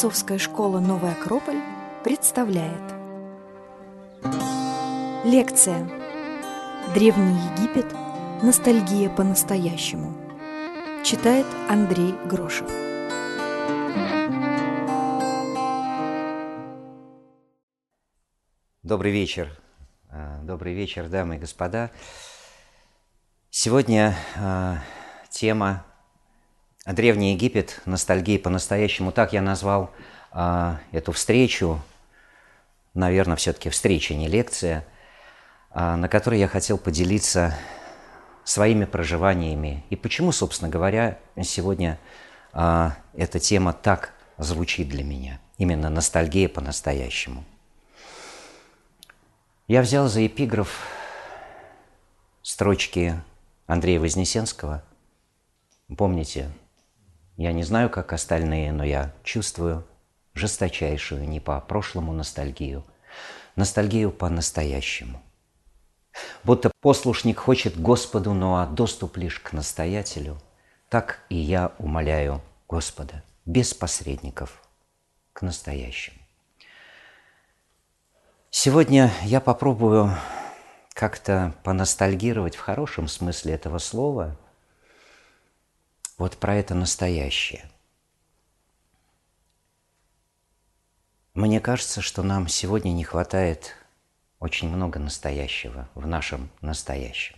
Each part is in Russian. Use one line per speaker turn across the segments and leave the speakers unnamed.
Отцовская школа «Новый Акрополь» представляет. Лекция. «Древний Египет. Ностальгия по-настоящему» Читает Андрей Грошев.
Добрый вечер, а, добрый вечер, дамы и господа. Сегодня э, тема Древний Египет, ностальгия по-настоящему. Так я назвал э, эту встречу, наверное, все-таки встреча, не лекция, э, на которой я хотел поделиться своими проживаниями. И почему, собственно говоря, сегодня э, эта тема так звучит для меня. Именно ностальгия по-настоящему. Я взял за эпиграф строчки Андрея Вознесенского. Помните, я не знаю, как остальные, но я чувствую жесточайшую не по прошлому ностальгию, ностальгию по настоящему. Будто послушник хочет Господу, но а доступ лишь к настоятелю, так и я умоляю Господа, без посредников, к настоящему. Сегодня я попробую как-то поностальгировать в хорошем смысле этого слова вот про это настоящее. Мне кажется, что нам сегодня не хватает очень много настоящего в нашем настоящем.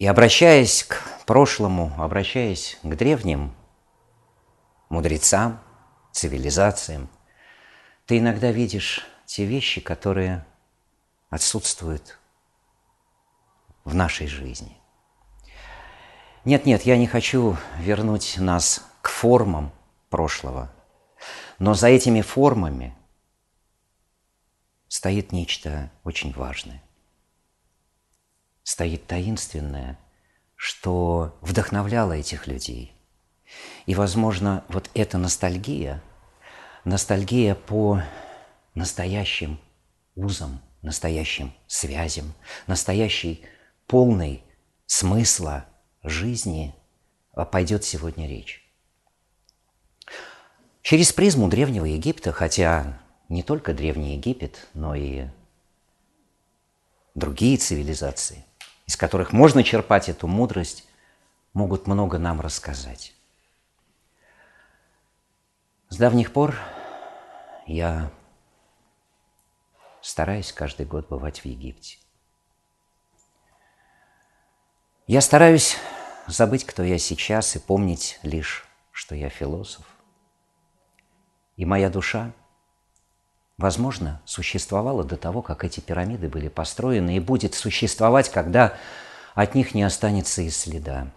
И обращаясь к прошлому, обращаясь к древним мудрецам, цивилизациям, ты иногда видишь те вещи, которые отсутствует в нашей жизни. Нет, нет, я не хочу вернуть нас к формам прошлого, но за этими формами стоит нечто очень важное. Стоит таинственное, что вдохновляло этих людей. И, возможно, вот эта ностальгия, ностальгия по настоящим узам – настоящим связям, настоящей полной смысла жизни а пойдет сегодня речь. Через призму Древнего Египта, хотя не только Древний Египет, но и другие цивилизации, из которых можно черпать эту мудрость, могут много нам рассказать. С давних пор я стараюсь каждый год бывать в Египте. Я стараюсь забыть, кто я сейчас, и помнить лишь, что я философ. И моя душа, возможно, существовала до того, как эти пирамиды были построены, и будет существовать, когда от них не останется и следа.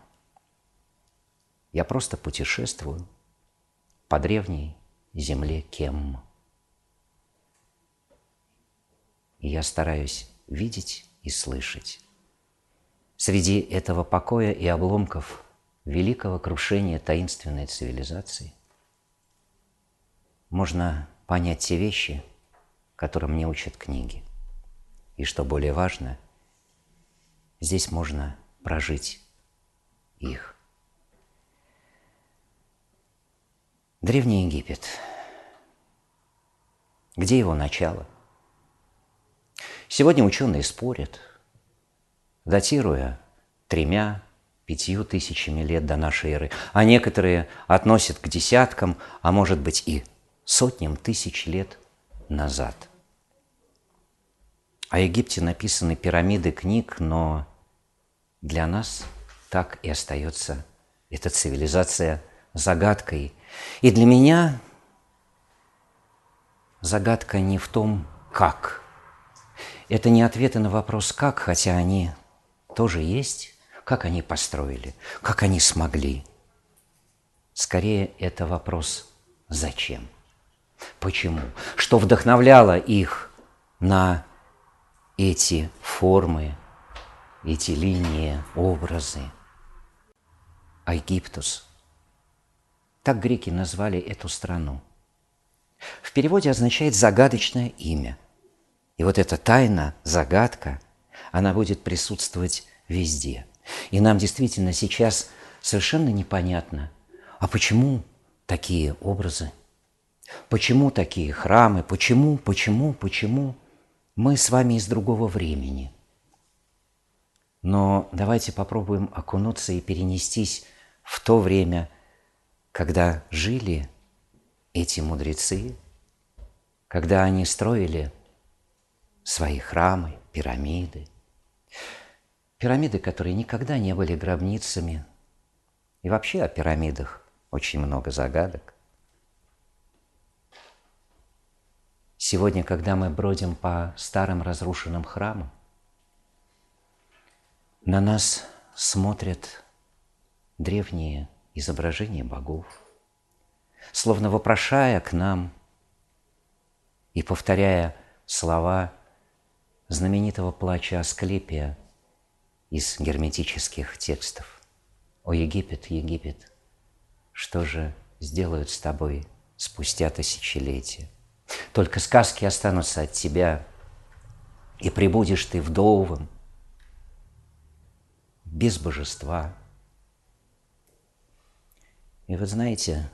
Я просто путешествую по древней земле Кемма. И я стараюсь видеть и слышать. Среди этого покоя и обломков великого крушения таинственной цивилизации можно понять те вещи, которым не учат книги. И что более важно, здесь можно прожить их. Древний Египет. Где его начало – Сегодня ученые спорят, датируя тремя, пятью тысячами лет до нашей эры, а некоторые относят к десяткам, а может быть и сотням тысяч лет назад. О Египте написаны пирамиды книг, но для нас так и остается эта цивилизация загадкой. И для меня загадка не в том, как – это не ответы на вопрос «как», хотя они тоже есть, как они построили, как они смогли. Скорее, это вопрос «зачем?», «почему?», что вдохновляло их на эти формы, эти линии, образы. Египтус. Так греки назвали эту страну. В переводе означает «загадочное имя», и вот эта тайна, загадка, она будет присутствовать везде. И нам действительно сейчас совершенно непонятно, а почему такие образы, Почему такие храмы? Почему, почему, почему? Мы с вами из другого времени. Но давайте попробуем окунуться и перенестись в то время, когда жили эти мудрецы, когда они строили свои храмы, пирамиды. Пирамиды, которые никогда не были гробницами. И вообще о пирамидах очень много загадок. Сегодня, когда мы бродим по старым разрушенным храмам, на нас смотрят древние изображения богов, словно вопрошая к нам и повторяя слова знаменитого плача Асклепия из герметических текстов. «О Египет, Египет, что же сделают с тобой спустя тысячелетия?» Только сказки останутся от тебя, и прибудешь ты вдовым, без божества. И вы знаете,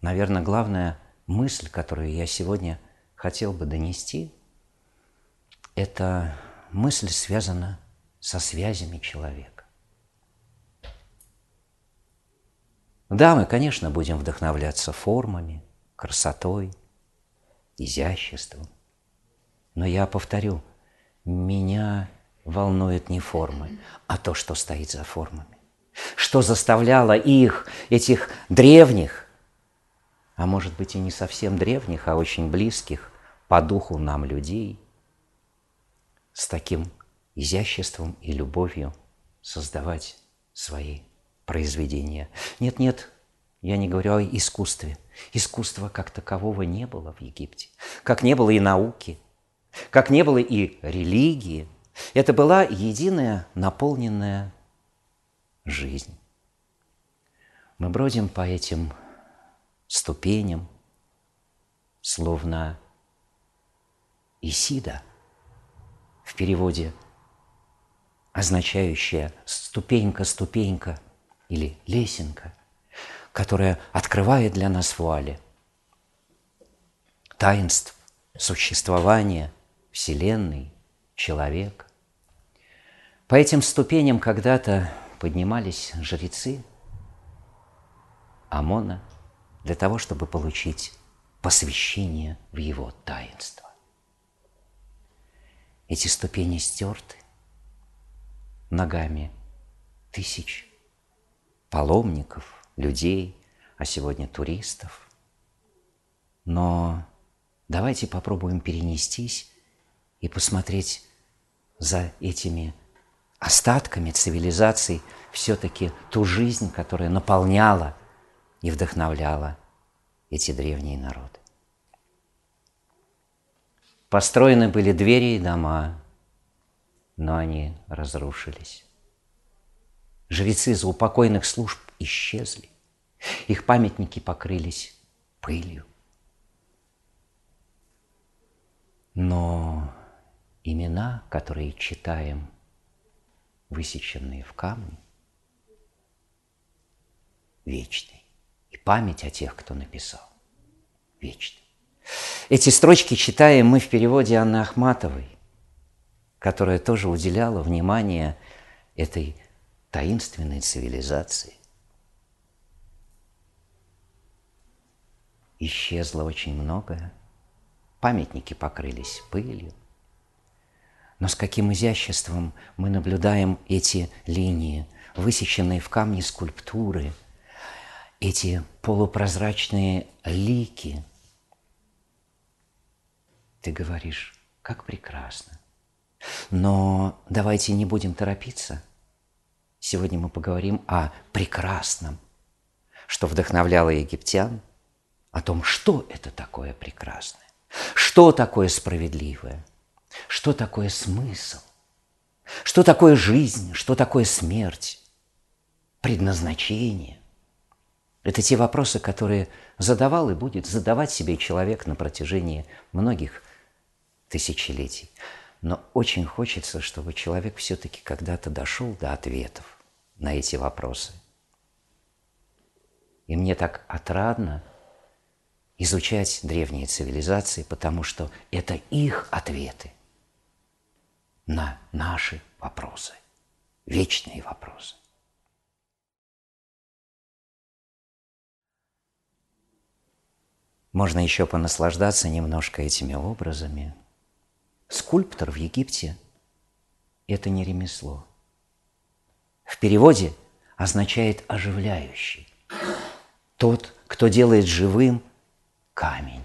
наверное, главная мысль, которую я сегодня хотел бы донести, это мысль связана со связями человека. Да, мы, конечно, будем вдохновляться формами, красотой – изяществом. Но я повторю, меня волнует не формы, а то, что стоит за формами. Что заставляло их, этих древних, а может быть и не совсем древних, а очень близких по духу нам людей, с таким изяществом и любовью создавать свои произведения. Нет-нет, я не говорю о искусстве. Искусства как такового не было в Египте. Как не было и науки, как не было и религии. Это была единая наполненная жизнь. Мы бродим по этим ступеням, словно Исида, в переводе означающая ступенька-ступенька или лесенка – которая открывает для нас вуали таинств существования Вселенной, человека. По этим ступеням когда-то поднимались жрецы Амона для того, чтобы получить посвящение в его таинство. Эти ступени стерты ногами тысяч паломников – людей, а сегодня туристов. Но давайте попробуем перенестись и посмотреть за этими остатками цивилизаций все-таки ту жизнь, которая наполняла и вдохновляла эти древние народы. Построены были двери и дома, но они разрушились. Жрецы заупокойных служб исчезли. Их памятники покрылись пылью. Но имена, которые читаем, высеченные в камне, вечны. И память о тех, кто написал, вечна. Эти строчки читаем мы в переводе Анны Ахматовой, которая тоже уделяла внимание этой таинственной цивилизации. исчезло очень многое. Памятники покрылись пылью. Но с каким изяществом мы наблюдаем эти линии, высеченные в камне скульптуры, эти полупрозрачные лики. Ты говоришь, как прекрасно. Но давайте не будем торопиться. Сегодня мы поговорим о прекрасном, что вдохновляло египтян – о том, что это такое прекрасное, что такое справедливое, что такое смысл, что такое жизнь, что такое смерть, предназначение. Это те вопросы, которые задавал и будет задавать себе человек на протяжении многих тысячелетий. Но очень хочется, чтобы человек все-таки когда-то дошел до ответов на эти вопросы. И мне так отрадно – изучать древние цивилизации, потому что это их ответы на наши вопросы, вечные вопросы. Можно еще понаслаждаться немножко этими образами. Скульптор в Египте – это не ремесло. В переводе означает «оживляющий». Тот, кто делает живым камень.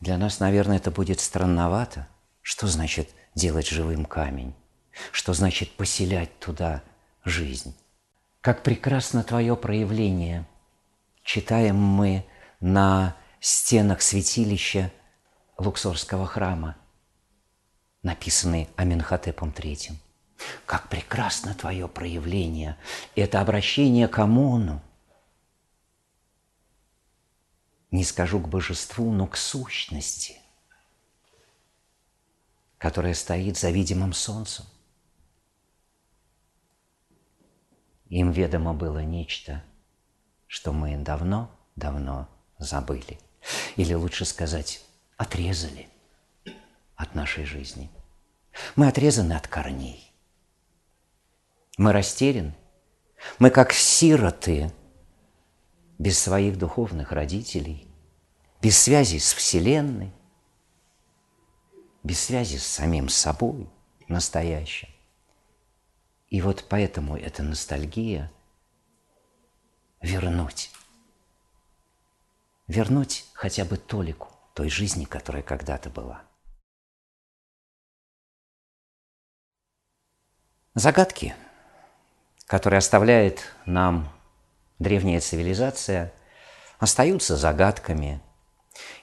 Для нас, наверное, это будет странновато. Что значит делать живым камень? Что значит поселять туда жизнь? Как прекрасно твое проявление – читаем мы на стенах святилища Луксорского храма, написанные Аминхотепом III. Как прекрасно твое проявление! Это обращение к Амону. Не скажу к божеству, но к сущности, которая стоит за видимым солнцем. Им ведомо было нечто – что мы давно-давно забыли. Или лучше сказать, отрезали от нашей жизни. Мы отрезаны от корней. Мы растеряны. Мы как сироты, без своих духовных родителей, без связи с Вселенной, без связи с самим собой настоящим. И вот поэтому эта ностальгия – вернуть. Вернуть хотя бы толику той жизни, которая когда-то была. Загадки, которые оставляет нам древняя цивилизация, остаются загадками.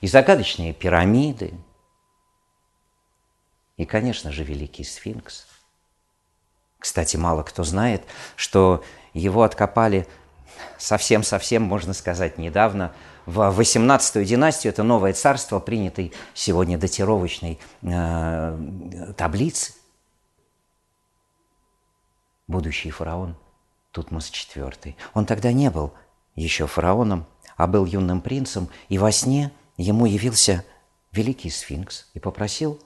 И загадочные пирамиды, и, конечно же, Великий Сфинкс. Кстати, мало кто знает, что его откопали совсем-совсем, можно сказать, недавно, в 18-ю династию, это новое царство, принятой сегодня датировочной э, таблицы. Будущий фараон Тутмос IV. Он тогда не был еще фараоном, а был юным принцем, и во сне ему явился великий сфинкс и попросил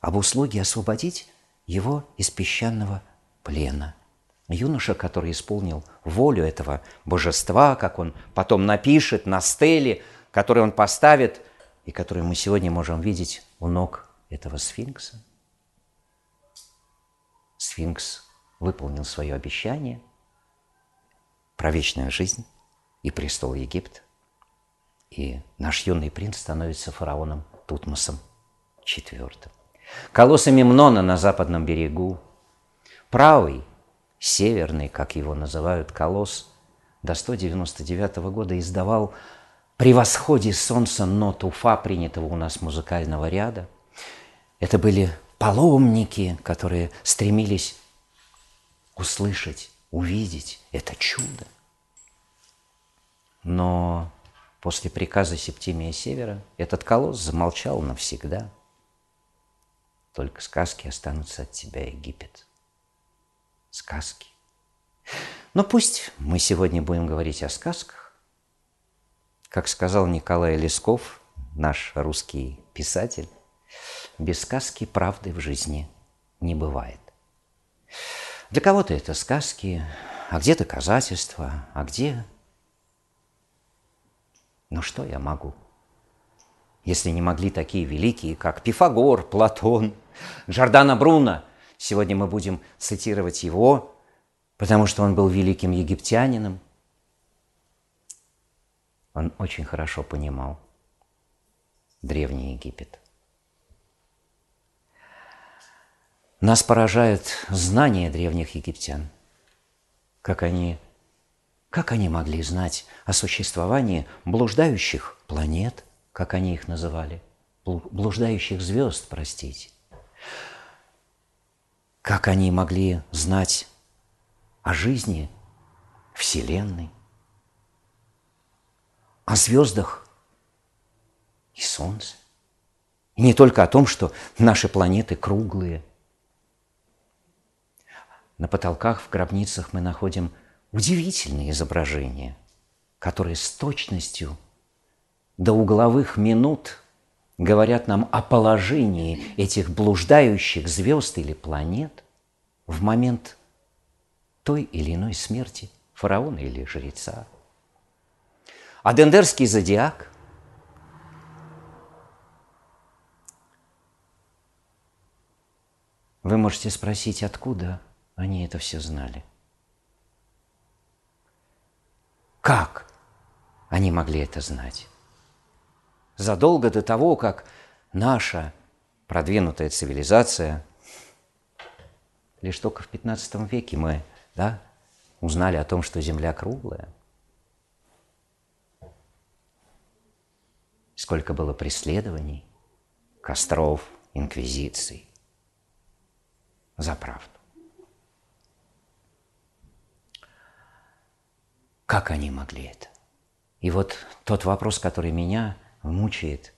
об услуге освободить его из песчаного плена – Юноша, который исполнил волю этого божества, как он потом напишет на стеле, который он поставит, и который мы сегодня можем видеть у ног этого сфинкса. Сфинкс выполнил свое обещание про вечную жизнь и престол Египта. И наш юный принц становится фараоном Тутмосом IV. Колосса Мемнона на западном берегу, правый – северный, как его называют, колосс, до 199 года издавал при восходе солнца ноту фа, принятого у нас музыкального ряда. Это были паломники, которые стремились услышать, увидеть это чудо. Но после приказа Септимия Севера этот колосс замолчал навсегда. Только сказки останутся от тебя, Египет сказки. Но пусть мы сегодня будем говорить о сказках. Как сказал Николай Лесков, наш русский писатель, без сказки правды в жизни не бывает. Для кого-то это сказки, а где доказательства, а где... Ну что я могу? Если не могли такие великие, как Пифагор, Платон, Джордано Бруно – Сегодня мы будем цитировать его, потому что он был великим египтянином. Он очень хорошо понимал Древний Египет. Нас поражает знание древних египтян, как они, как они могли знать о существовании блуждающих планет, как они их называли, блуждающих звезд, простите. Как они могли знать о жизни Вселенной, о звездах и Солнце? И не только о том, что наши планеты круглые. На потолках в гробницах мы находим удивительные изображения, которые с точностью до угловых минут говорят нам о положении этих блуждающих звезд или планет в момент той или иной смерти фараона или жреца. А Дендерский зодиак Вы можете спросить, откуда они это все знали? Как они могли это знать? Задолго до того, как наша продвинутая цивилизация, лишь только в 15 веке мы да, узнали о том, что Земля круглая. Сколько было преследований, костров, инквизиций за правду. Как они могли это? И вот тот вопрос, который меня мучает,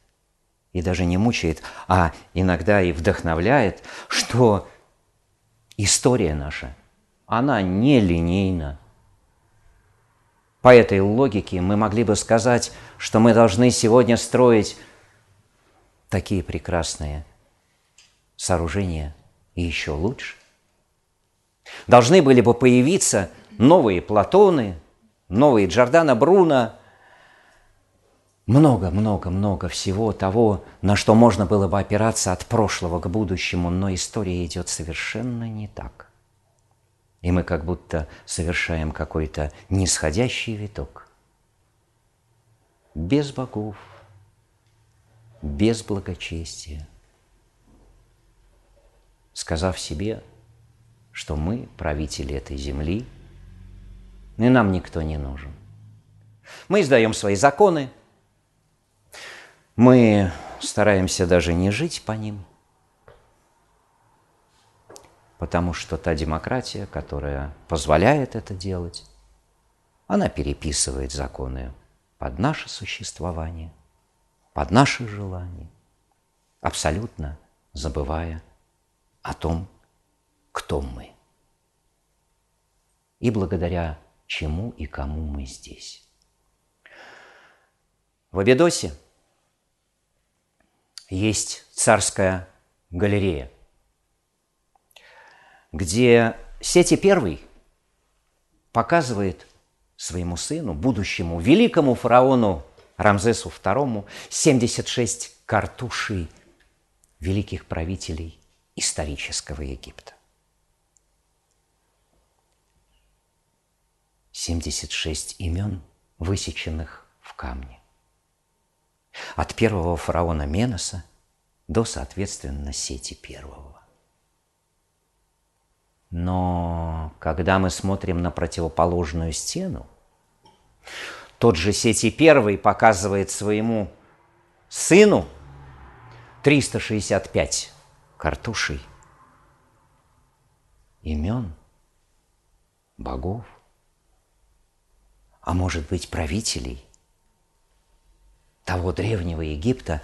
и даже не мучает, а иногда и вдохновляет, что история наша, она не линейна. По этой логике мы могли бы сказать, что мы должны сегодня строить такие прекрасные сооружения – и еще лучше. Должны были бы появиться новые Платоны, новые Джордана Бруно, много-много-много всего того, на что можно было бы опираться от прошлого к будущему, но история идет совершенно не так. И мы как будто совершаем какой-то нисходящий виток. Без богов, без благочестия – сказав себе, что мы правители этой земли, и нам никто не нужен. Мы издаем свои законы, мы стараемся даже не жить по ним, потому что та демократия, которая позволяет это делать, она переписывает законы под наше существование, под наши желания, абсолютно забывая о том, кто мы и благодаря чему и кому мы здесь. В Абидосе есть царская галерея, где Сети Первый показывает своему сыну, будущему великому фараону Рамзесу II 76 картушей великих правителей исторического Египта. 76 имен, высеченных в камне. От первого фараона Меноса до, соответственно, сети первого. Но когда мы смотрим на противоположную стену, тот же Сети Первый показывает своему сыну 365 картушей, имен, богов, а может быть правителей того древнего Египта,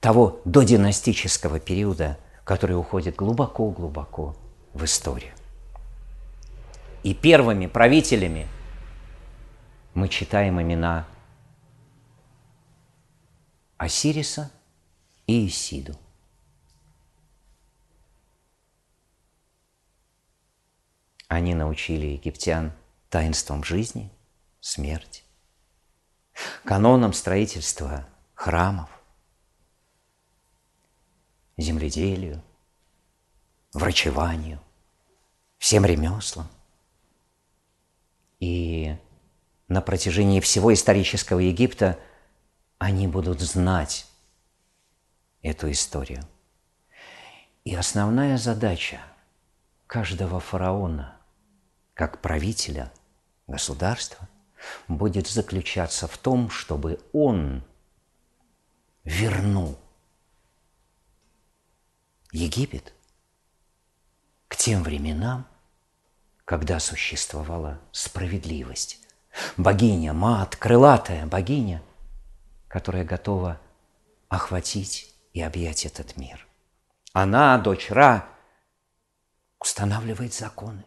того додинастического периода, который уходит глубоко-глубоко в историю. И первыми правителями мы читаем имена Осириса и Исиду – Они научили египтян таинствам жизни, смерти, канонам строительства храмов, земледелию, врачеванию, всем ремеслам. И на протяжении всего исторического Египта они будут знать эту историю. И основная задача каждого фараона – как правителя государства будет заключаться в том, чтобы он вернул Египет к тем временам, когда существовала справедливость. Богиня, мат, крылатая богиня, которая готова охватить и объять этот мир. Она, дочь Ра, устанавливает законы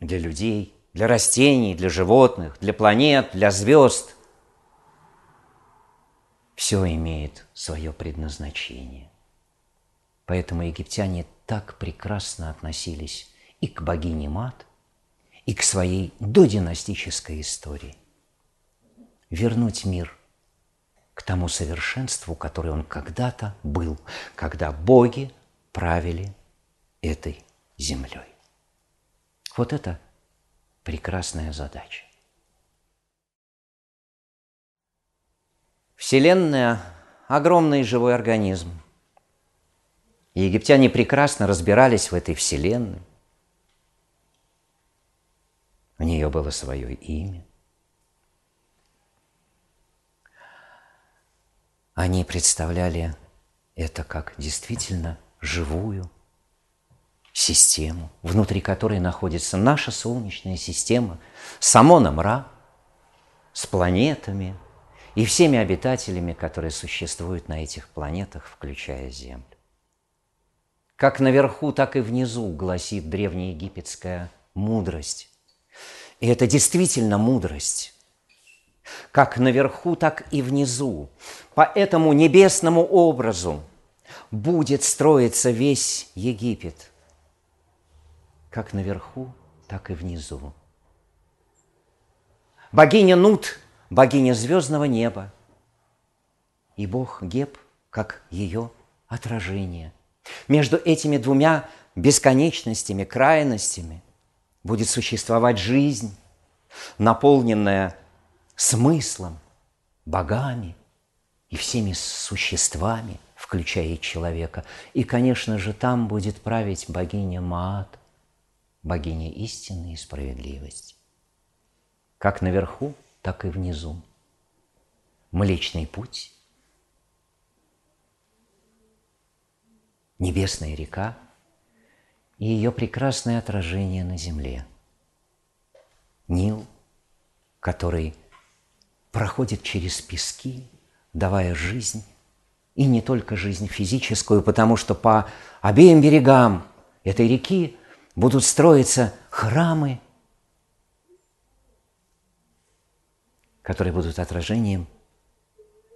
для людей, для растений, для животных, для планет, для звезд. Все имеет свое предназначение. Поэтому египтяне так прекрасно относились и к богине Мат, и к своей додинастической истории. Вернуть мир к тому совершенству, которое он когда-то был, когда боги правили этой землей. Вот это прекрасная задача. Вселенная – огромный живой организм. И египтяне прекрасно разбирались в этой Вселенной. У нее было свое имя. Они представляли это как действительно живую систему, внутри которой находится наша Солнечная система, само Намра, с планетами и всеми обитателями, которые существуют на этих планетах, включая Землю. Как наверху, так и внизу гласит древнеегипетская мудрость. И это действительно мудрость. Как наверху, так и внизу. По этому небесному образу будет строиться весь Египет – как наверху, так и внизу. Богиня Нут, богиня звездного неба, и Бог Геб, как ее отражение. Между этими двумя бесконечностями, крайностями будет существовать жизнь, наполненная смыслом, богами и всеми существами, включая и человека. И, конечно же, там будет править богиня Маат – богиня истины и справедливости. Как наверху, так и внизу. Млечный путь, небесная река и ее прекрасное отражение на земле. Нил, который проходит через пески, давая жизнь, и не только жизнь физическую, потому что по обеим берегам этой реки будут строиться храмы, которые будут отражением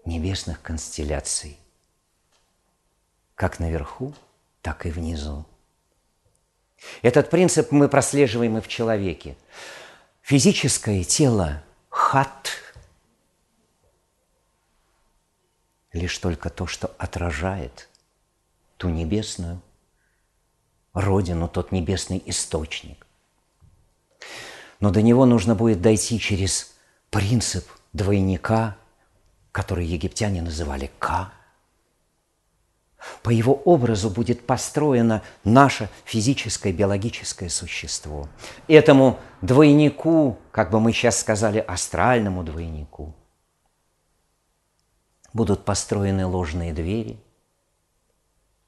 небесных констелляций, как наверху, так и внизу. Этот принцип мы прослеживаем и в человеке. Физическое тело хат лишь только то, что отражает ту небесную Родину, тот небесный источник. Но до него нужно будет дойти через принцип двойника, который египтяне называли Ка. По его образу будет построено наше физическое, биологическое существо. Этому двойнику, как бы мы сейчас сказали, астральному двойнику, будут построены ложные двери –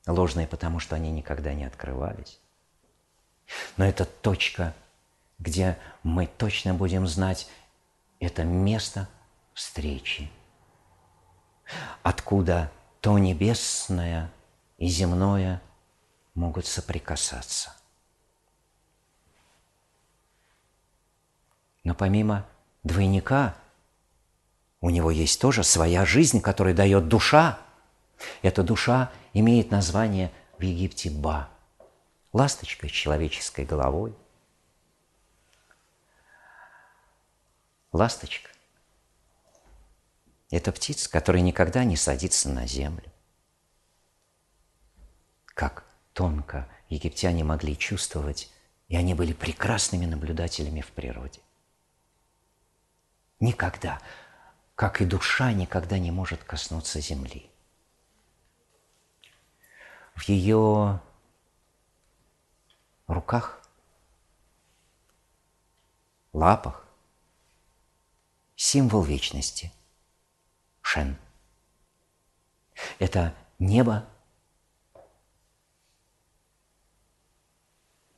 Ложные, потому что они никогда не открывались. Но это точка, где мы точно будем знать, это место встречи, откуда то небесное и земное могут соприкасаться. Но помимо двойника, у него есть тоже своя жизнь, которую дает душа. Эта душа имеет название в Египте Ба. Ласточка с человеческой головой. Ласточка – это птица, которая никогда не садится на землю. Как тонко египтяне могли чувствовать, и они были прекрасными наблюдателями в природе. Никогда, как и душа никогда не может коснуться земли в ее руках, лапах символ вечности – Шен. Это небо,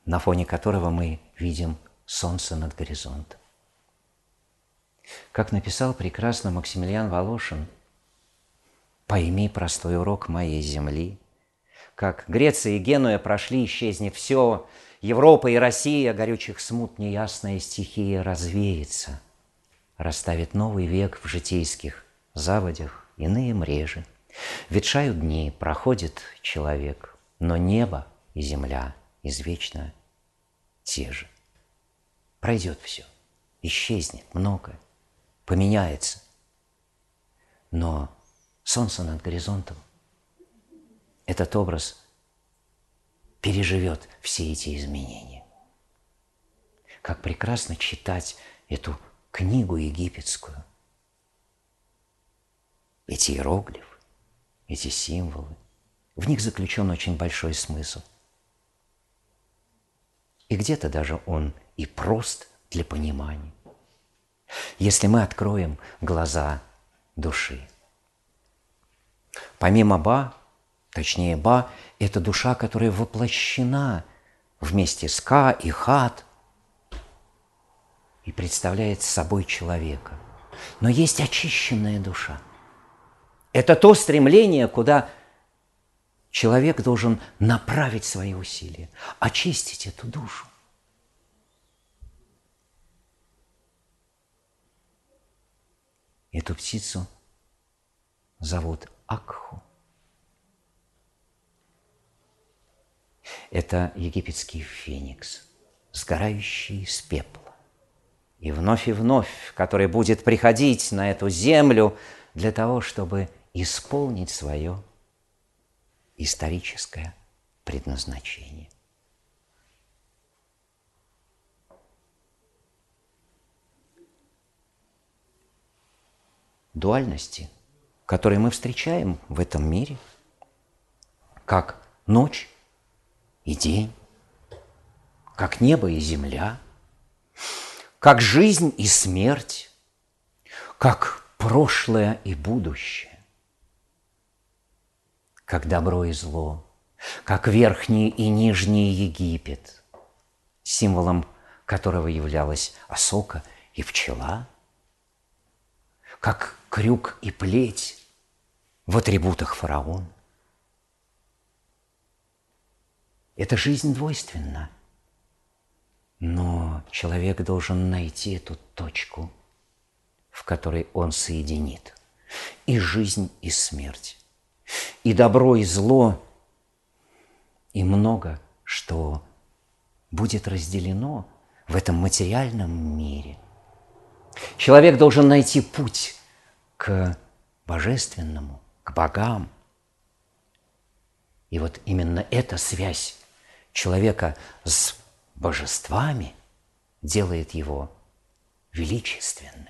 на фоне которого мы видим солнце над горизонтом. Как написал прекрасно Максимилиан Волошин, «Пойми простой урок моей земли – как Греция и Генуя прошли, исчезнет все, Европа и Россия, горючих смут, неясная стихия развеется, расставит новый век в житейских заводях, иные мрежи. Ветшают дни, проходит человек, но небо и земля извечно те же. Пройдет все, исчезнет многое, поменяется. Но солнце над горизонтом, этот образ переживет все эти изменения. Как прекрасно читать эту книгу египетскую. Эти иероглифы, эти символы, в них заключен очень большой смысл. И где-то даже он и прост для понимания. Если мы откроем глаза души. Помимо Ба, точнее Ба, это душа, которая воплощена вместе с Ка и Хат и представляет собой человека. Но есть очищенная душа. Это то стремление, куда человек должен направить свои усилия, очистить эту душу. Эту птицу зовут Акху. Это египетский феникс, сгорающий из пепла. И вновь и вновь, который будет приходить на эту землю для того, чтобы исполнить свое историческое предназначение. дуальности, которые мы встречаем в этом мире, как ночь и день, как небо и земля, как жизнь и смерть, как прошлое и будущее, как добро и зло, как верхний и нижний Египет, символом которого являлась осока и пчела, как крюк и плеть в атрибутах фараона. Эта жизнь двойственна, но человек должен найти эту точку, в которой он соединит и жизнь, и смерть, и добро, и зло, и много, что будет разделено в этом материальном мире. Человек должен найти путь к божественному, к богам. И вот именно эта связь человека с божествами делает его величественным.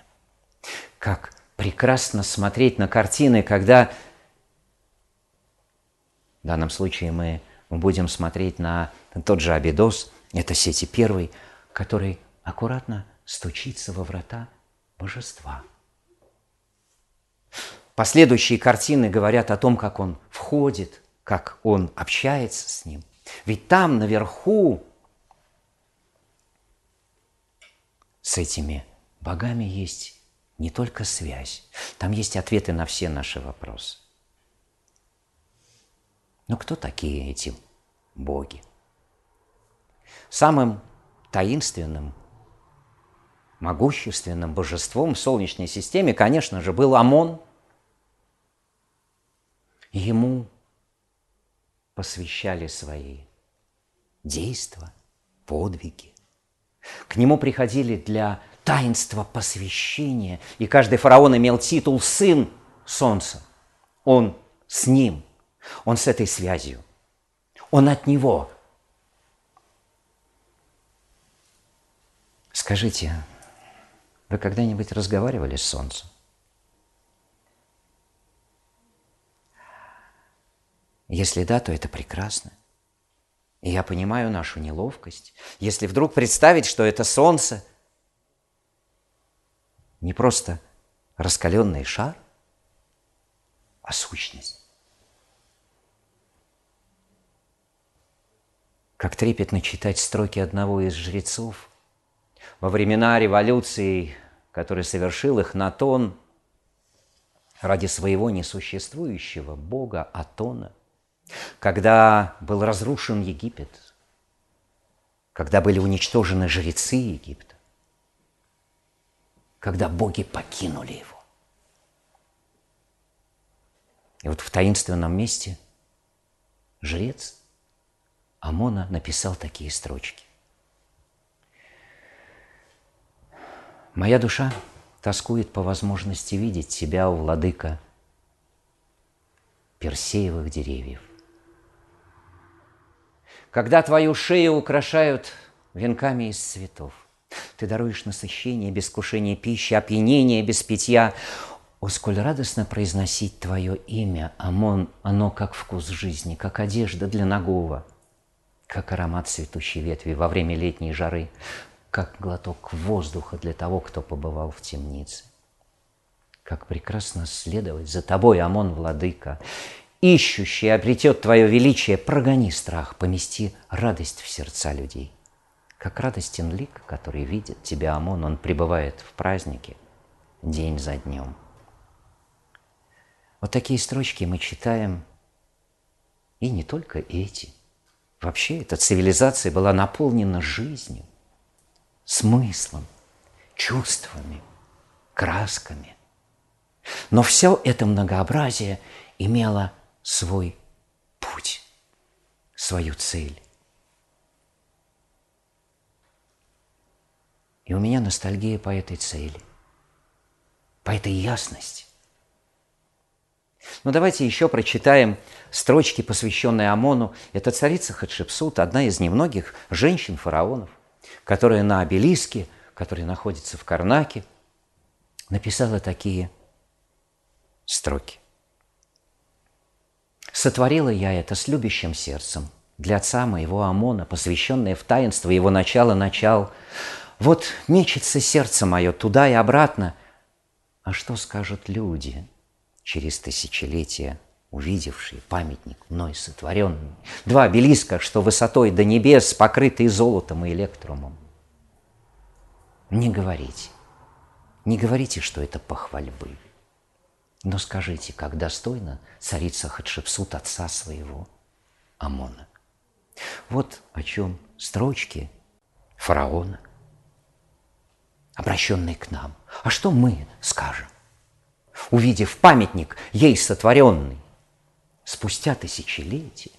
Как прекрасно смотреть на картины, когда в данном случае мы будем смотреть на тот же Абидос, это Сети Первый, который аккуратно стучится во врата божества – Последующие картины говорят о том, как он входит, как он общается с ним. Ведь там наверху с этими богами есть не только связь, там есть ответы на все наши вопросы. Но кто такие эти боги? Самым таинственным, могущественным божеством в Солнечной системе, конечно же, был Амон – Ему посвящали свои действия, подвиги. К нему приходили для таинства посвящения, и каждый фараон имел титул «сын солнца». Он с ним, он с этой связью, он от него. Скажите, вы когда-нибудь разговаривали с солнцем? Если да, то это прекрасно. И я понимаю нашу неловкость. Если вдруг представить, что это солнце не просто раскаленный шар, а сущность. Как трепетно читать строки одного из жрецов во времена революции, который совершил их Натон ради своего несуществующего бога Атона – когда был разрушен Египет, когда были уничтожены жрецы Египта, когда боги покинули его. И вот в таинственном месте жрец Амона написал такие строчки. Моя душа тоскует по возможности видеть тебя, у владыка персеевых деревьев. Когда твою шею украшают венками из цветов, ты даруешь насыщение без кушения пищи, опьянение без питья. О, сколь радостно произносить Твое имя, Амон, оно как вкус жизни, как одежда для нагого, как аромат цветущей ветви во время летней жары как глоток воздуха для того, кто побывал в темнице. Как прекрасно следовать за тобой, Амон, владыка, ищущий обретет твое величие, прогони страх, помести радость в сердца людей. Как радостен лик, который видит тебя, Амон, он пребывает в празднике день за днем. Вот такие строчки мы читаем, и не только эти. Вообще эта цивилизация была наполнена жизнью смыслом, чувствами, красками. Но все это многообразие имело свой путь, свою цель. И у меня ностальгия по этой цели, по этой ясности. Но давайте еще прочитаем строчки, посвященные Амону. Это царица Хатшепсут, одна из немногих женщин-фараонов – которая на обелиске, который находится в Карнаке, написала такие строки. «Сотворила я это с любящим сердцем для отца моего Амона, посвященное в таинство его начала-начал. Вот мечется сердце мое туда и обратно. А что скажут люди через тысячелетия, увидевшие памятник мной сотворенный? Два обелиска, что высотой до небес, покрытые золотом и электрумом. Не говорите. Не говорите, что это похвальбы. Но скажите, как достойно царица Хатшепсут отца своего Амона. Вот о чем строчки фараона, обращенные к нам. А что мы скажем, увидев памятник ей сотворенный спустя тысячелетия?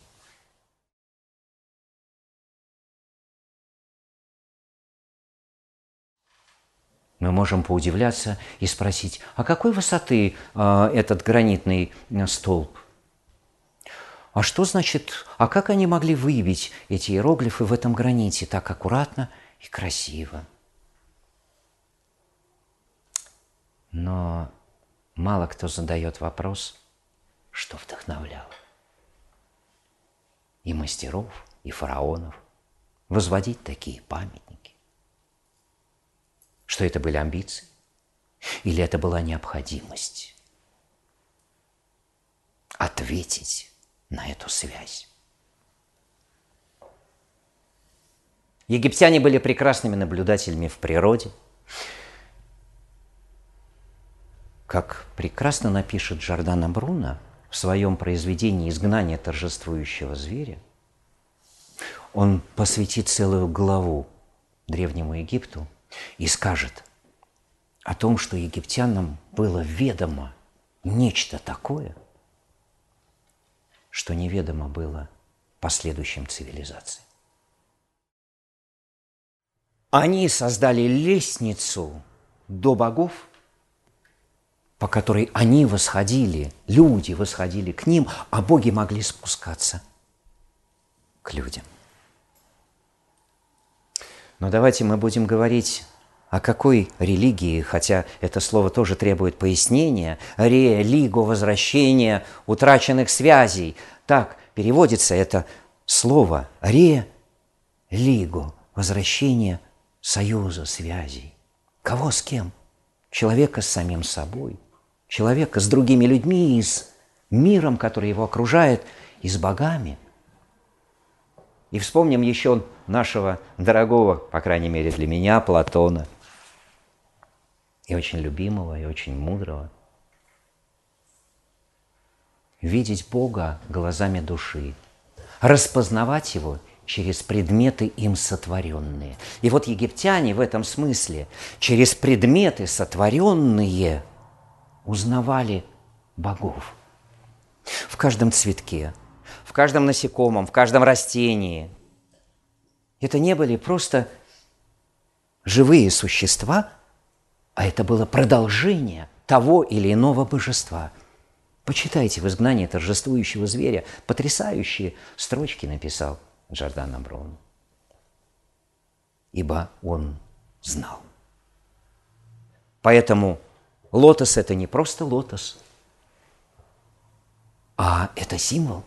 Мы можем поудивляться и спросить, а какой высоты э, этот гранитный э, столб? А что значит, а как они могли выбить эти иероглифы в этом граните так аккуратно и красиво? Но мало кто задает вопрос, что вдохновляло. И мастеров, и фараонов возводить такие памятники что это были амбиции? Или это была необходимость ответить на эту связь? Египтяне были прекрасными наблюдателями в природе. Как прекрасно напишет Джордана Бруно в своем произведении «Изгнание торжествующего зверя», он посвятит целую главу Древнему Египту – и скажет о том, что египтянам было ведомо нечто такое, что неведомо было последующим цивилизациям. Они создали лестницу до богов, по которой они восходили, люди восходили к ним, а боги могли спускаться к людям. Но давайте мы будем говорить о какой религии, хотя это слово тоже требует пояснения, ре, лигу, возвращения утраченных связей. Так переводится это слово ре, лигу, возвращение союза связей. Кого с кем? Человека с самим собой, человека с другими людьми и с миром, который его окружает, и с богами – и вспомним еще нашего дорогого, по крайней мере для меня, Платона. И очень любимого, и очень мудрого. видеть Бога глазами души, распознавать Его через предметы им сотворенные. И вот египтяне в этом смысле через предметы сотворенные узнавали богов. В каждом цветке, каждом насекомом, в каждом растении. Это не были просто живые существа, а это было продолжение того или иного божества. Почитайте в изгнании торжествующего зверя. Потрясающие строчки написал Джордана Браун. Ибо он знал. Поэтому лотос – это не просто лотос, а это символ.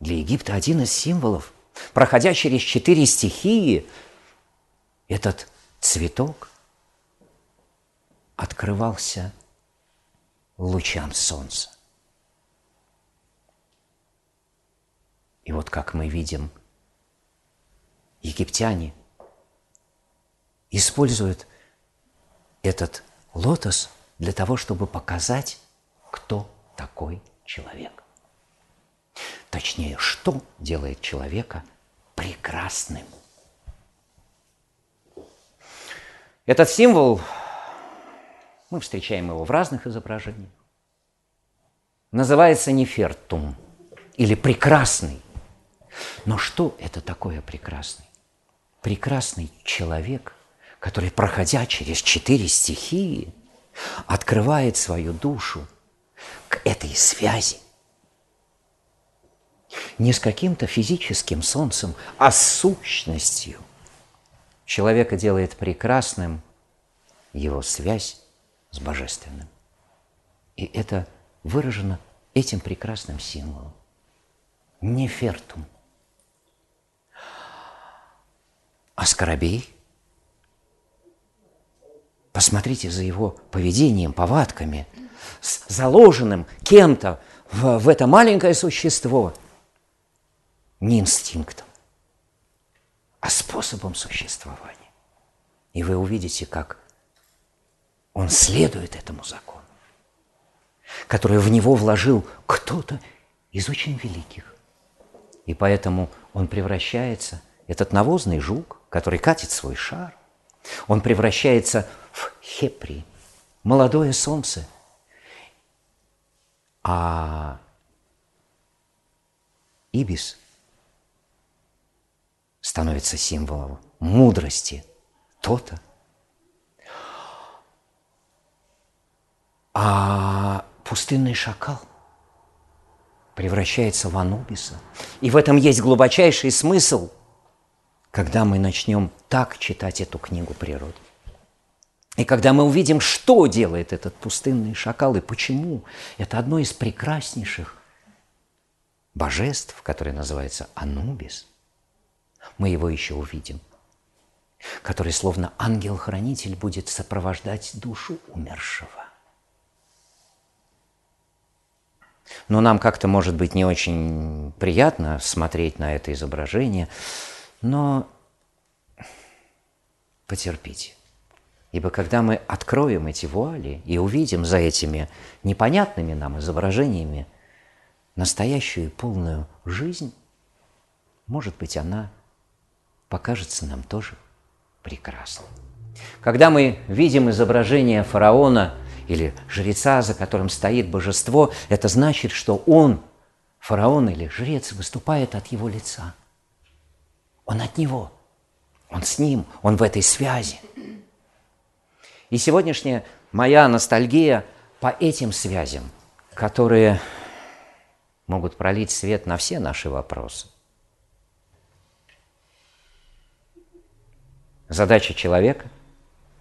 Для Египта один из символов. Проходя через четыре стихии, этот цветок открывался лучам солнца. И вот как мы видим, египтяне используют этот лотос для того, чтобы показать, кто такой человек. Точнее, что делает человека прекрасным. Этот символ, мы встречаем его в разных изображениях, называется нефертум или прекрасный. Но что это такое прекрасный? Прекрасный человек, который, проходя через четыре стихии, открывает свою душу к этой связи. Не с каким-то физическим солнцем, а с сущностью. Человека делает прекрасным его связь с Божественным. И это выражено этим прекрасным символом. Нефертум – А Скоробей? Посмотрите за его поведением, повадками, заложенным кем-то в, в это маленькое существо. Не инстинктом, а способом существования. И вы увидите, как он следует этому закону, который в него вложил кто-то из очень великих. И поэтому он превращается, этот навозный жук, который катит свой шар, он превращается в хепри, молодое солнце. А ибис становится символом мудрости то-то. А пустынный шакал превращается в анубиса. И в этом есть глубочайший смысл – когда мы начнем так читать эту книгу природы. И когда мы увидим, что делает этот пустынный шакал и почему, это одно из прекраснейших божеств, которое называется Анубис, мы его еще увидим, который словно ангел-хранитель будет сопровождать душу умершего. Но нам как-то, может быть, не очень приятно смотреть на это изображение – но потерпите. Ибо когда мы откроем эти вуали и увидим за этими непонятными нам изображениями настоящую полную жизнь, может быть, она покажется нам тоже прекрасной. Когда мы видим изображение фараона или жреца, за которым стоит божество, это значит, что он, фараон или жрец, выступает от его лица – он от Него. Он с Ним, Он в этой связи. И сегодняшняя моя ностальгия по этим связям, которые могут пролить свет на все наши вопросы. Задача человека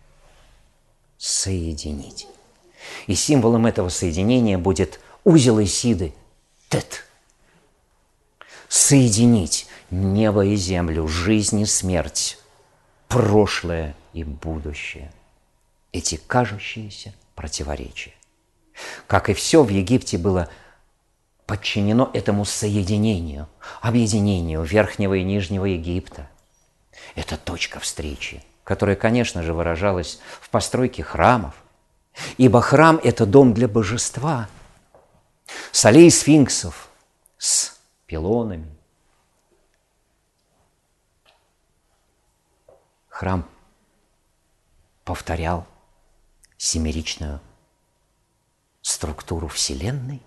– соединить. И символом этого соединения будет узел Исиды – Тет. Соединить небо и землю, жизнь и смерть, прошлое и будущее. Эти кажущиеся противоречия. Как и все в Египте было подчинено этому соединению, объединению Верхнего и Нижнего Египта. Это точка встречи, которая, конечно же, выражалась в постройке храмов, ибо храм – это дом для божества. солей сфинксов с пилонами. Храм повторял семеричную структуру Вселенной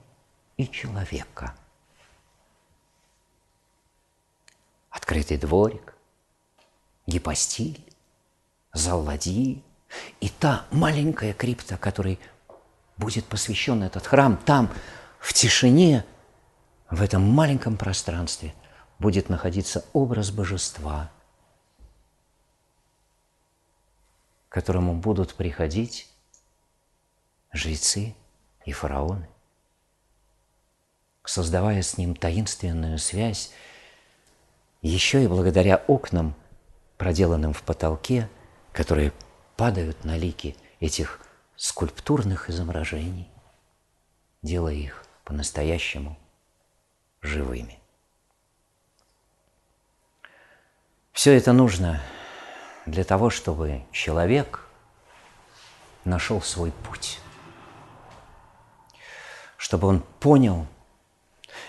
и человека. Открытый дворик, гипостиль, зал ладьи и та маленькая крипта, которой будет посвящен этот храм, там, в тишине, в этом маленьком пространстве будет находиться образ божества, к которому будут приходить жрецы и фараоны, создавая с ним таинственную связь, еще и благодаря окнам, проделанным в потолке, которые падают на лики этих скульптурных изображений, делая их по-настоящему живыми. Все это нужно для того, чтобы человек нашел свой путь, чтобы он понял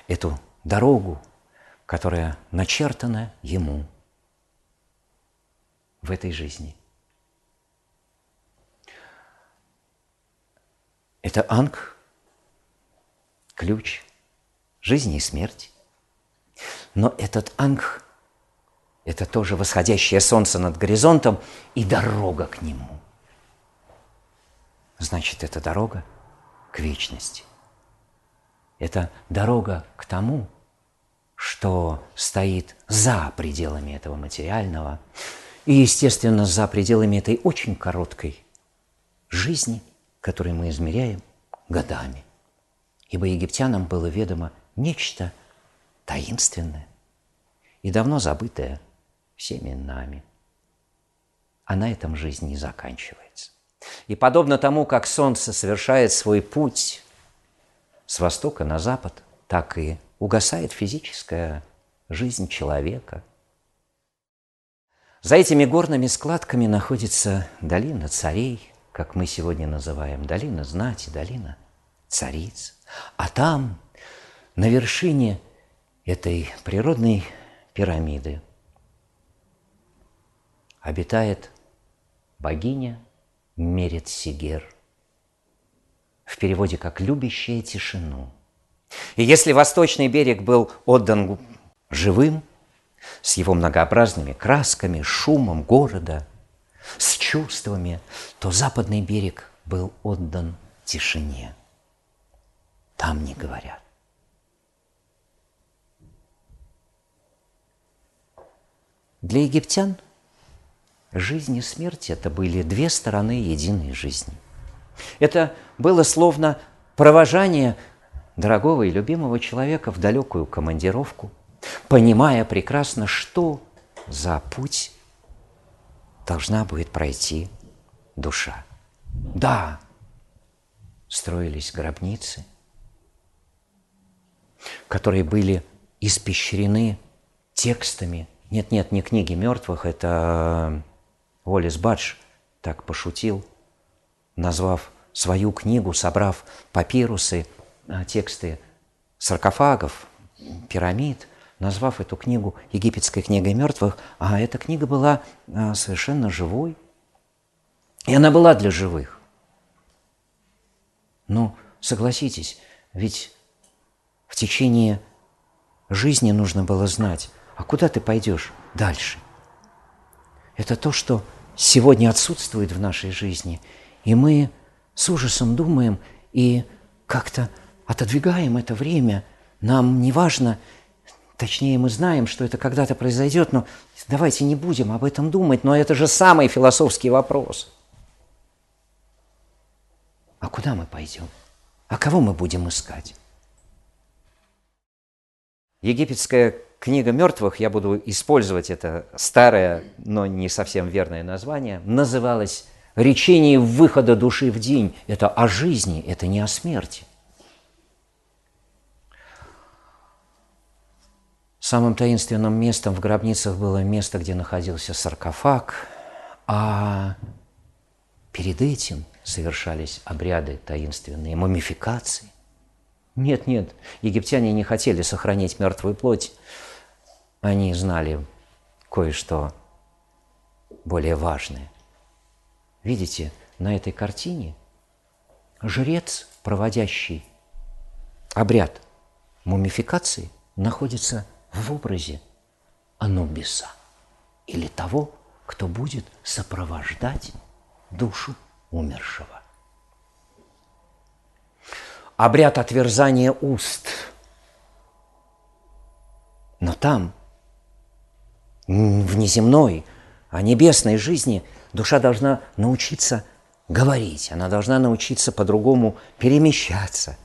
эту дорогу, которая начертана ему в этой жизни. Это анг, ключ жизни и смерти. Но этот анг – это тоже восходящее солнце над горизонтом и дорога к нему. Значит, это дорога к вечности. Это дорога к тому, что стоит за пределами этого материального и, естественно, за пределами этой очень короткой жизни, которую мы измеряем годами. Ибо египтянам было ведомо нечто таинственное и давно забытое всеми нами. А на этом жизнь не заканчивается. И подобно тому, как солнце совершает свой путь с востока на запад, так и угасает физическая жизнь человека. За этими горными складками находится долина царей, как мы сегодня называем, долина знати, долина цариц. А там, на вершине этой природной пирамиды, обитает богиня Мерет Сигер, в переводе как «любящая тишину». И если восточный берег был отдан живым, с его многообразными красками, шумом города, с чувствами, то западный берег был отдан тишине. Там не говорят. Для египтян жизнь и смерть – это были две стороны единой жизни. Это было словно провожание дорогого и любимого человека в далекую командировку, понимая прекрасно, что за путь должна будет пройти душа. Да, строились гробницы, которые были испещрены текстами. Нет-нет, не книги мертвых, это Уоллес Бадж так пошутил, назвав свою книгу, собрав папирусы, а, тексты саркофагов, пирамид, назвав эту книгу «Египетской книгой мертвых», а эта книга была а, совершенно живой, и она была для живых. Ну, согласитесь, ведь в течение жизни нужно было знать, а куда ты пойдешь дальше. Это то, что сегодня отсутствует в нашей жизни, и мы с ужасом думаем и как-то отодвигаем это время. Нам не важно, точнее мы знаем, что это когда-то произойдет, но давайте не будем об этом думать, но это же самый философский вопрос. А куда мы пойдем? А кого мы будем искать? Египетская книга мертвых, я буду использовать это старое, но не совсем верное название, называлась «Речение выхода души в день». Это о жизни, это не о смерти. Самым таинственным местом в гробницах было место, где находился саркофаг, а перед этим совершались обряды таинственные, мумификации. Нет, нет, египтяне не хотели сохранить мертвую плоть. Они знали кое-что более важное. Видите, на этой картине жрец, проводящий обряд мумификации, находится в образе Анубиса или того, кто будет сопровождать душу умершего. Обряд отверзания уст. Но там, в неземной, а небесной жизни, душа должна научиться говорить, она должна научиться по-другому перемещаться,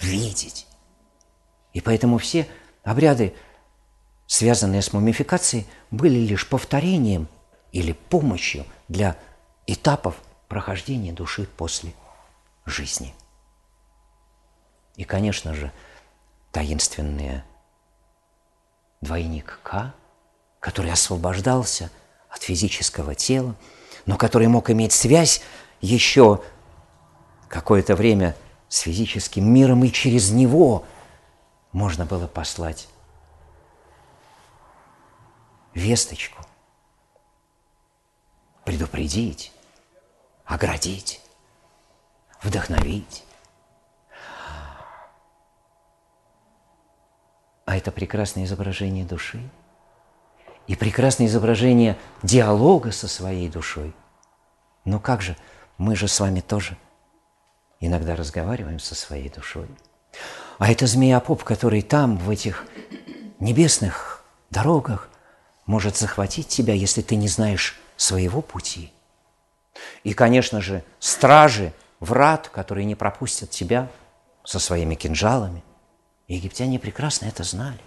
видеть. И поэтому все обряды, связанные с мумификацией, были лишь повторением или помощью для этапов прохождения души после жизни. И, конечно же, таинственный двойник К, который освобождался от физического тела, но который мог иметь связь еще какое-то время с физическим миром, и через него можно было послать весточку, предупредить, оградить, вдохновить. А это прекрасное изображение души и прекрасное изображение диалога со своей душой. Но как же, мы же с вами тоже иногда разговариваем со своей душой. А это змея-поп, который там, в этих небесных дорогах, может захватить тебя, если ты не знаешь своего пути – и, конечно же, стражи, врат, которые не пропустят тебя со своими кинжалами. Египтяне прекрасно это знали.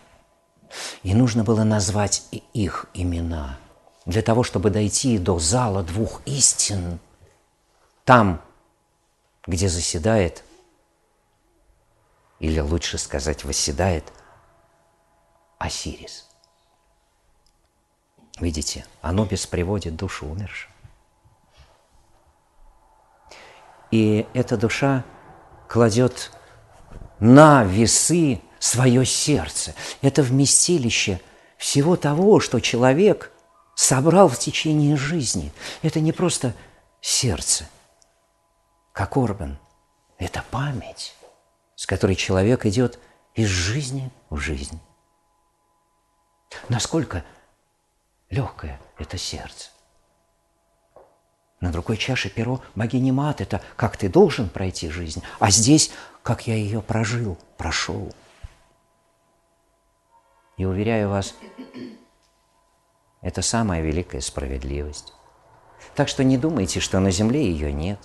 И нужно было назвать и их имена для того, чтобы дойти до зала двух истин, там, где заседает, или лучше сказать, восседает Осирис. Видите, Анубис приводит душу умершего. И эта душа кладет на весы свое сердце. Это вместилище всего того, что человек собрал в течение жизни. Это не просто сердце, как орган. Это память, с которой человек идет из жизни в жизнь. Насколько легкое это сердце. На другой чаше перо богини Мат – это как ты должен пройти жизнь, а здесь как я ее прожил, прошел. И уверяю вас, это самая великая справедливость. Так что не думайте, что на земле ее нет.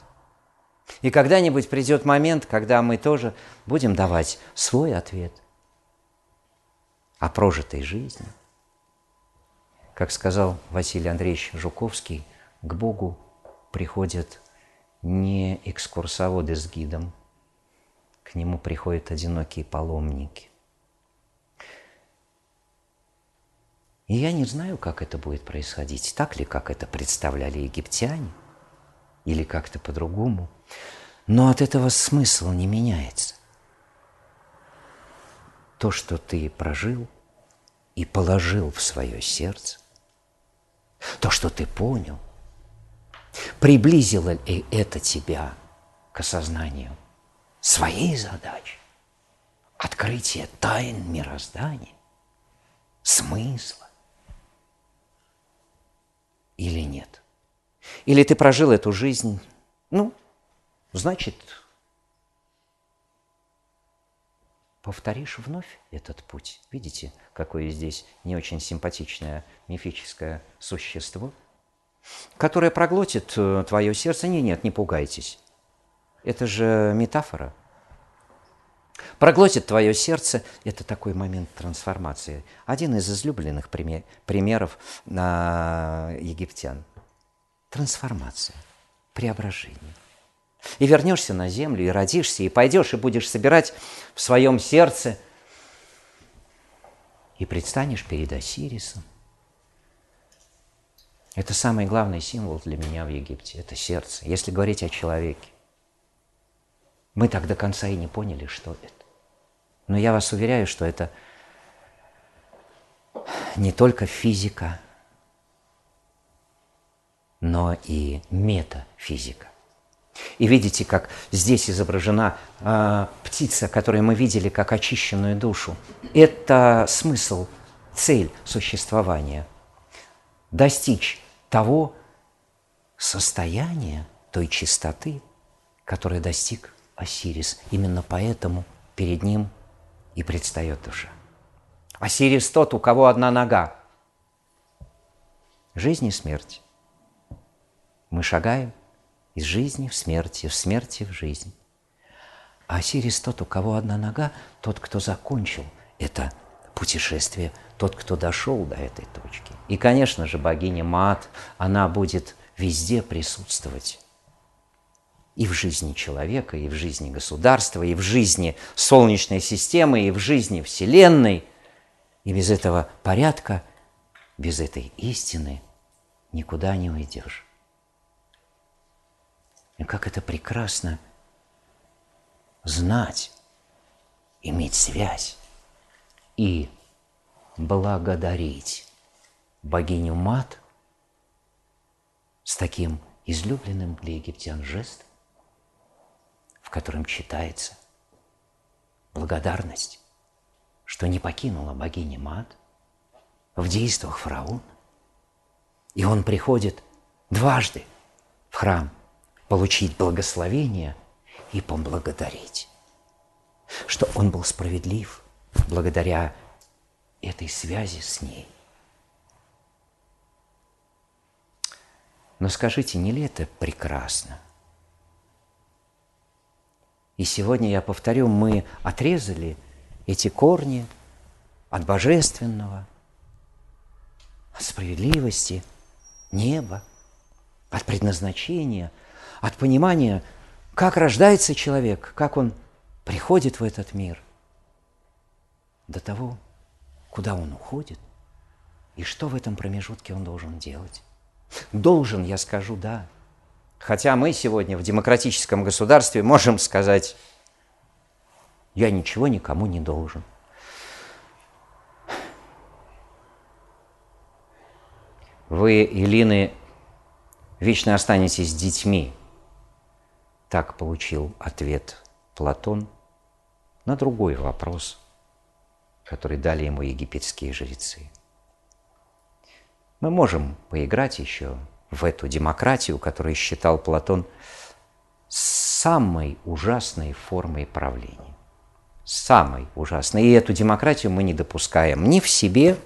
И когда-нибудь придет момент, когда мы тоже будем давать свой ответ о прожитой жизни. Как сказал Василий Андреевич Жуковский, к Богу приходят не экскурсоводы с гидом, к нему приходят одинокие паломники. И я не знаю, как это будет происходить, так ли, как это представляли египтяне, или как-то по-другому. Но от этого смысл не меняется. То, что ты прожил и положил в свое сердце, то, что ты понял, Приблизило ли это тебя к осознанию своей задачи, открытия тайн мироздания, смысла или нет? Или ты прожил эту жизнь, ну, значит, повторишь вновь этот путь. Видите, какое здесь не очень симпатичное мифическое существо – которая проглотит э, твое сердце. Нет, нет, не пугайтесь. Это же метафора. Проглотит твое сердце – это такой момент трансформации. Один из излюбленных примеров египтян. Трансформация, преображение. И вернешься на землю, и родишься, и пойдешь, и будешь собирать в своем сердце, и предстанешь перед Осирисом – это самый главный символ для меня в Египте. Это сердце. Если говорить о человеке. Мы так до конца и не поняли, что это. Но я вас уверяю, что это не только физика, но и метафизика. И видите, как здесь изображена э, птица, которую мы видели как очищенную душу. Это смысл, цель существования. Достичь того состояния, той чистоты, которое достиг Осирис. Именно поэтому перед ним и предстает душа. Осирис тот, у кого одна нога. Жизнь и смерть. Мы шагаем из жизни в смерть, из смерти в жизнь. А Осирис тот, у кого одна нога, тот, кто закончил это путешествие, тот, кто дошел до этой точки. И, конечно же, богиня Мат, она будет везде присутствовать. И в жизни человека, и в жизни государства, и в жизни Солнечной системы, и в жизни Вселенной. И без этого порядка, без этой истины никуда не уйдешь. И как это прекрасно знать, иметь связь и благодарить богиню Мат с таким излюбленным для египтян жестом, в котором читается благодарность, что не покинула богиня Мат в действиях фараона. И он приходит дважды в храм получить благословение и поблагодарить, что он был справедлив благодаря этой связи с ней. Но скажите, не ли это прекрасно? И сегодня, я повторю, мы отрезали эти корни от божественного, от справедливости, неба, от предназначения, от понимания, как рождается человек, как он приходит в этот мир, до того, куда он уходит и что в этом промежутке он должен делать. Должен, я скажу, да. Хотя мы сегодня в демократическом государстве можем сказать, я ничего никому не должен. Вы, Илины, вечно останетесь детьми. Так получил ответ Платон на другой вопрос – который дали ему египетские жрецы. Мы можем поиграть еще в эту демократию, которую считал Платон самой ужасной формой правления. Самой ужасной. И эту демократию мы не допускаем ни в себе,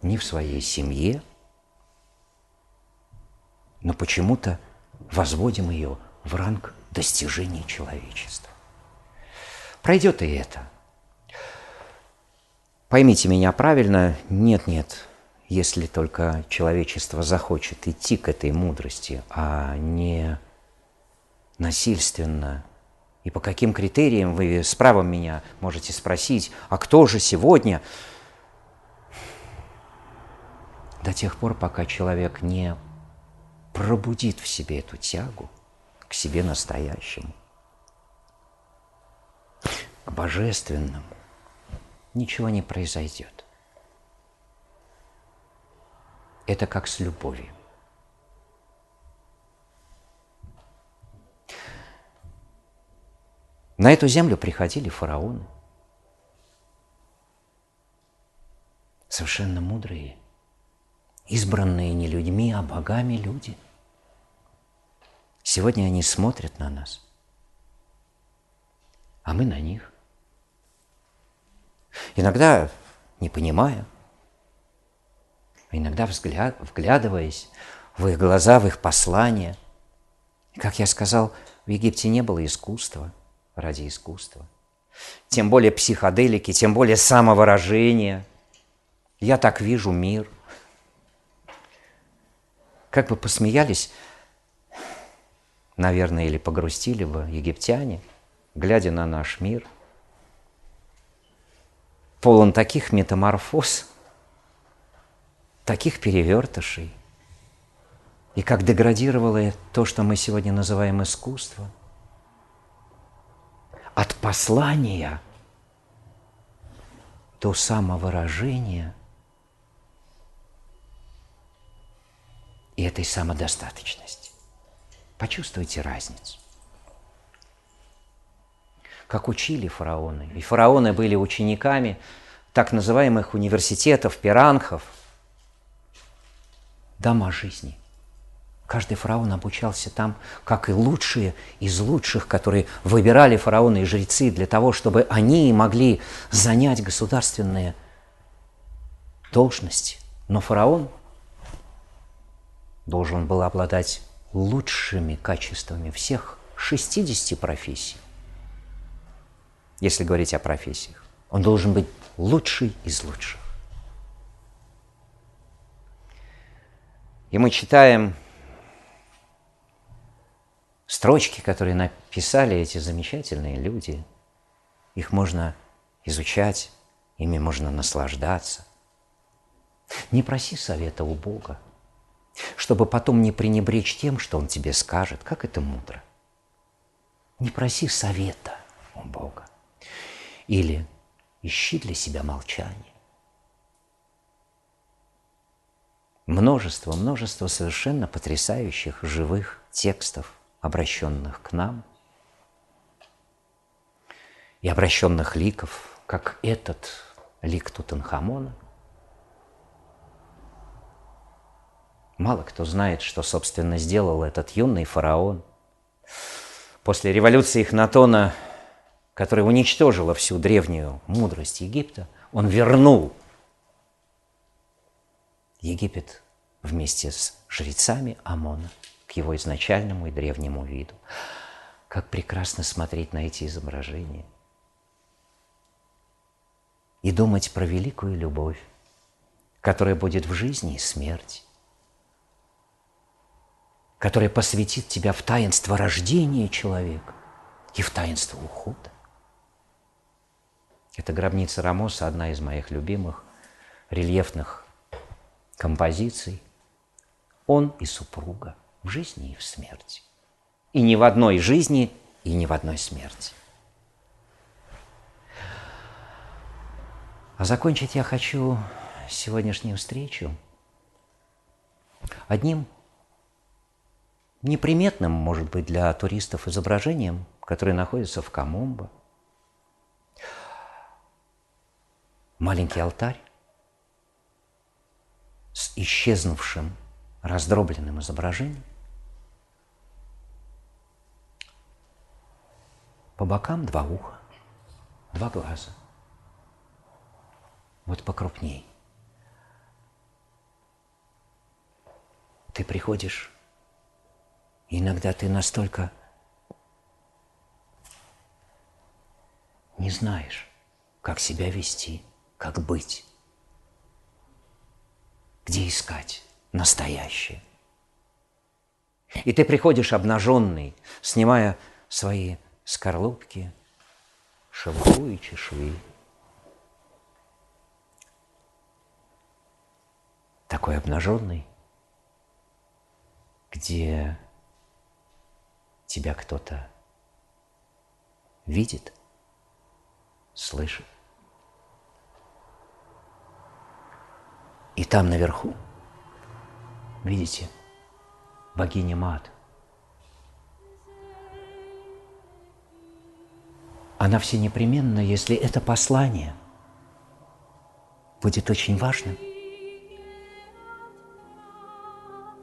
ни в своей семье, но почему-то возводим ее в ранг достижений человечества. Пройдет и это. Поймите меня правильно, нет-нет, если только человечество захочет идти к этой мудрости, а не насильственно. И по каким критериям вы с правом меня можете спросить, а кто же сегодня? До тех пор, пока человек не пробудит в себе эту тягу к себе настоящему к божественному, ничего не произойдет. Это как с любовью. На эту землю приходили фараоны, совершенно мудрые, избранные не людьми, а богами люди. Сегодня они смотрят на нас, а мы на них. Иногда не понимая, а иногда взгляд, вглядываясь в их глаза, в их послания. Как я сказал, в Египте не было искусства ради искусства. Тем более психоделики, тем более самовыражения. Я так вижу мир. Как бы посмеялись, наверное, или погрустили бы египтяне, глядя на наш мир – полон таких метаморфоз, таких перевертышей, И как деградировало то, что мы сегодня называем искусство, от послания до самовыражения и этой самодостаточности. Почувствуйте разницу. Как учили фараоны. И фараоны были учениками так называемых университетов, пиранхов, дома жизни. Каждый фараон обучался там, как и лучшие из лучших, которые выбирали фараоны и жрецы для того, чтобы они могли занять государственные должности. Но фараон должен был обладать лучшими качествами всех 60 профессий. Если говорить о профессиях, он должен быть лучший из лучших. И мы читаем строчки, которые написали эти замечательные люди. Их можно изучать, ими можно наслаждаться. Не проси совета у Бога, чтобы потом не пренебречь тем, что Он тебе скажет, как это мудро. Не проси совета у Бога. Или ищи для себя молчание. Множество, множество совершенно потрясающих живых текстов, обращенных к нам, и обращенных ликов, как этот лик Тутанхамона. Мало кто знает, что, собственно, сделал этот юный фараон. После революции Ихнатона которая уничтожила всю древнюю мудрость Египта, он вернул Египет вместе с жрецами Амона к его изначальному и древнему виду. Как прекрасно смотреть на эти изображения и думать про великую любовь, которая будет в жизни и смерти, которая посвятит тебя в таинство рождения человека и в таинство ухода. Это гробница Рамоса, одна из моих любимых рельефных композиций. Он и супруга в жизни и в смерти. И ни в одной жизни, и ни в одной смерти. А закончить я хочу сегодняшнюю встречу одним неприметным, может быть, для туристов изображением, которое находится в Камомбо – маленький алтарь с исчезнувшим раздробленным изображением. По бокам два уха, два глаза. Вот покрупней. Ты приходишь, иногда ты настолько не знаешь, как себя вести – как быть, где искать настоящее. И ты приходишь обнаженный, снимая свои скорлупки, шелуху и чешуи. Такой обнаженный, где тебя кто-то видит, слышит. И там наверху, видите, богиня Мат. Она все непременно, если это послание будет очень важным,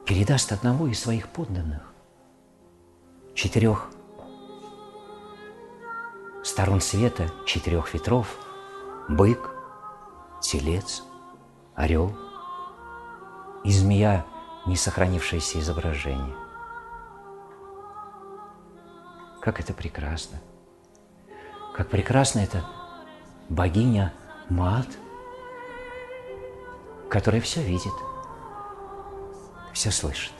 передаст одного из своих подданных, четырех сторон света, четырех ветров, бык, телец – орел и змея, не сохранившееся изображение. Как это прекрасно! Как прекрасно это богиня Мат, которая все видит, все слышит,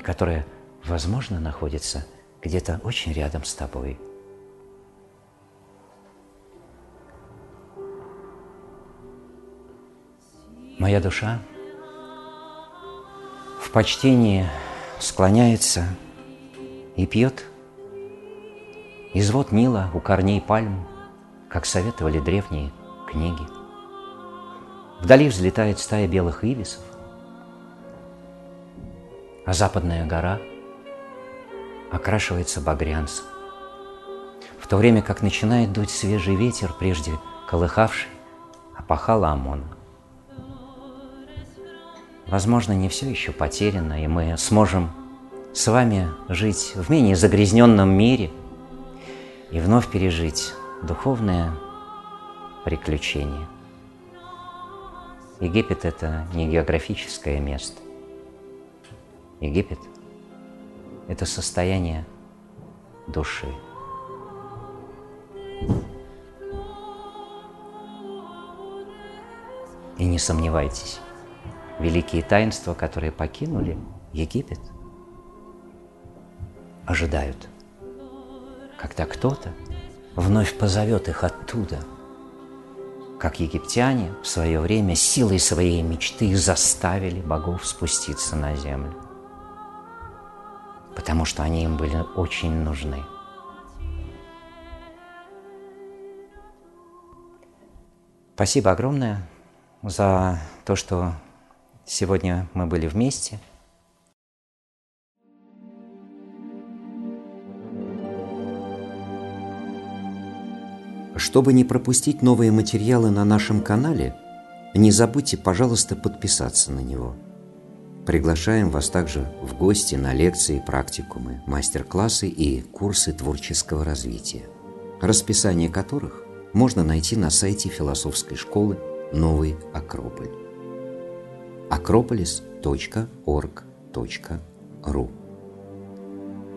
и которая, возможно, находится где-то очень рядом с тобой – Моя душа в почтении склоняется и пьет извод Нила у корней пальм, как советовали древние книги. Вдали взлетает стая белых ивисов, а западная гора окрашивается багрянцем, в то время как начинает дуть свежий ветер, прежде колыхавший, опахала ОМОНа. Возможно, не все еще потеряно, и мы сможем с вами жить в менее загрязненном мире и вновь пережить духовное приключение. Египет – это не географическое место. Египет – это состояние души. И не сомневайтесь, великие таинства, которые покинули Египет, ожидают, когда кто-то вновь позовет их оттуда, как египтяне в свое время силой своей мечты заставили богов спуститься на землю, потому что они им были очень нужны. Спасибо огромное за то, что Сегодня мы были вместе. Чтобы не пропустить новые материалы на нашем канале, не забудьте, пожалуйста, подписаться на него. Приглашаем вас также в гости на лекции, практикумы, мастер-классы и курсы творческого развития, расписание которых можно найти на сайте философской школы «Новый Акрополь» акрополис.орг.ру.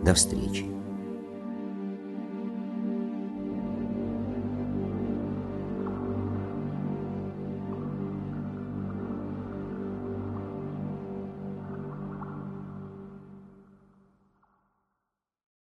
До встречи!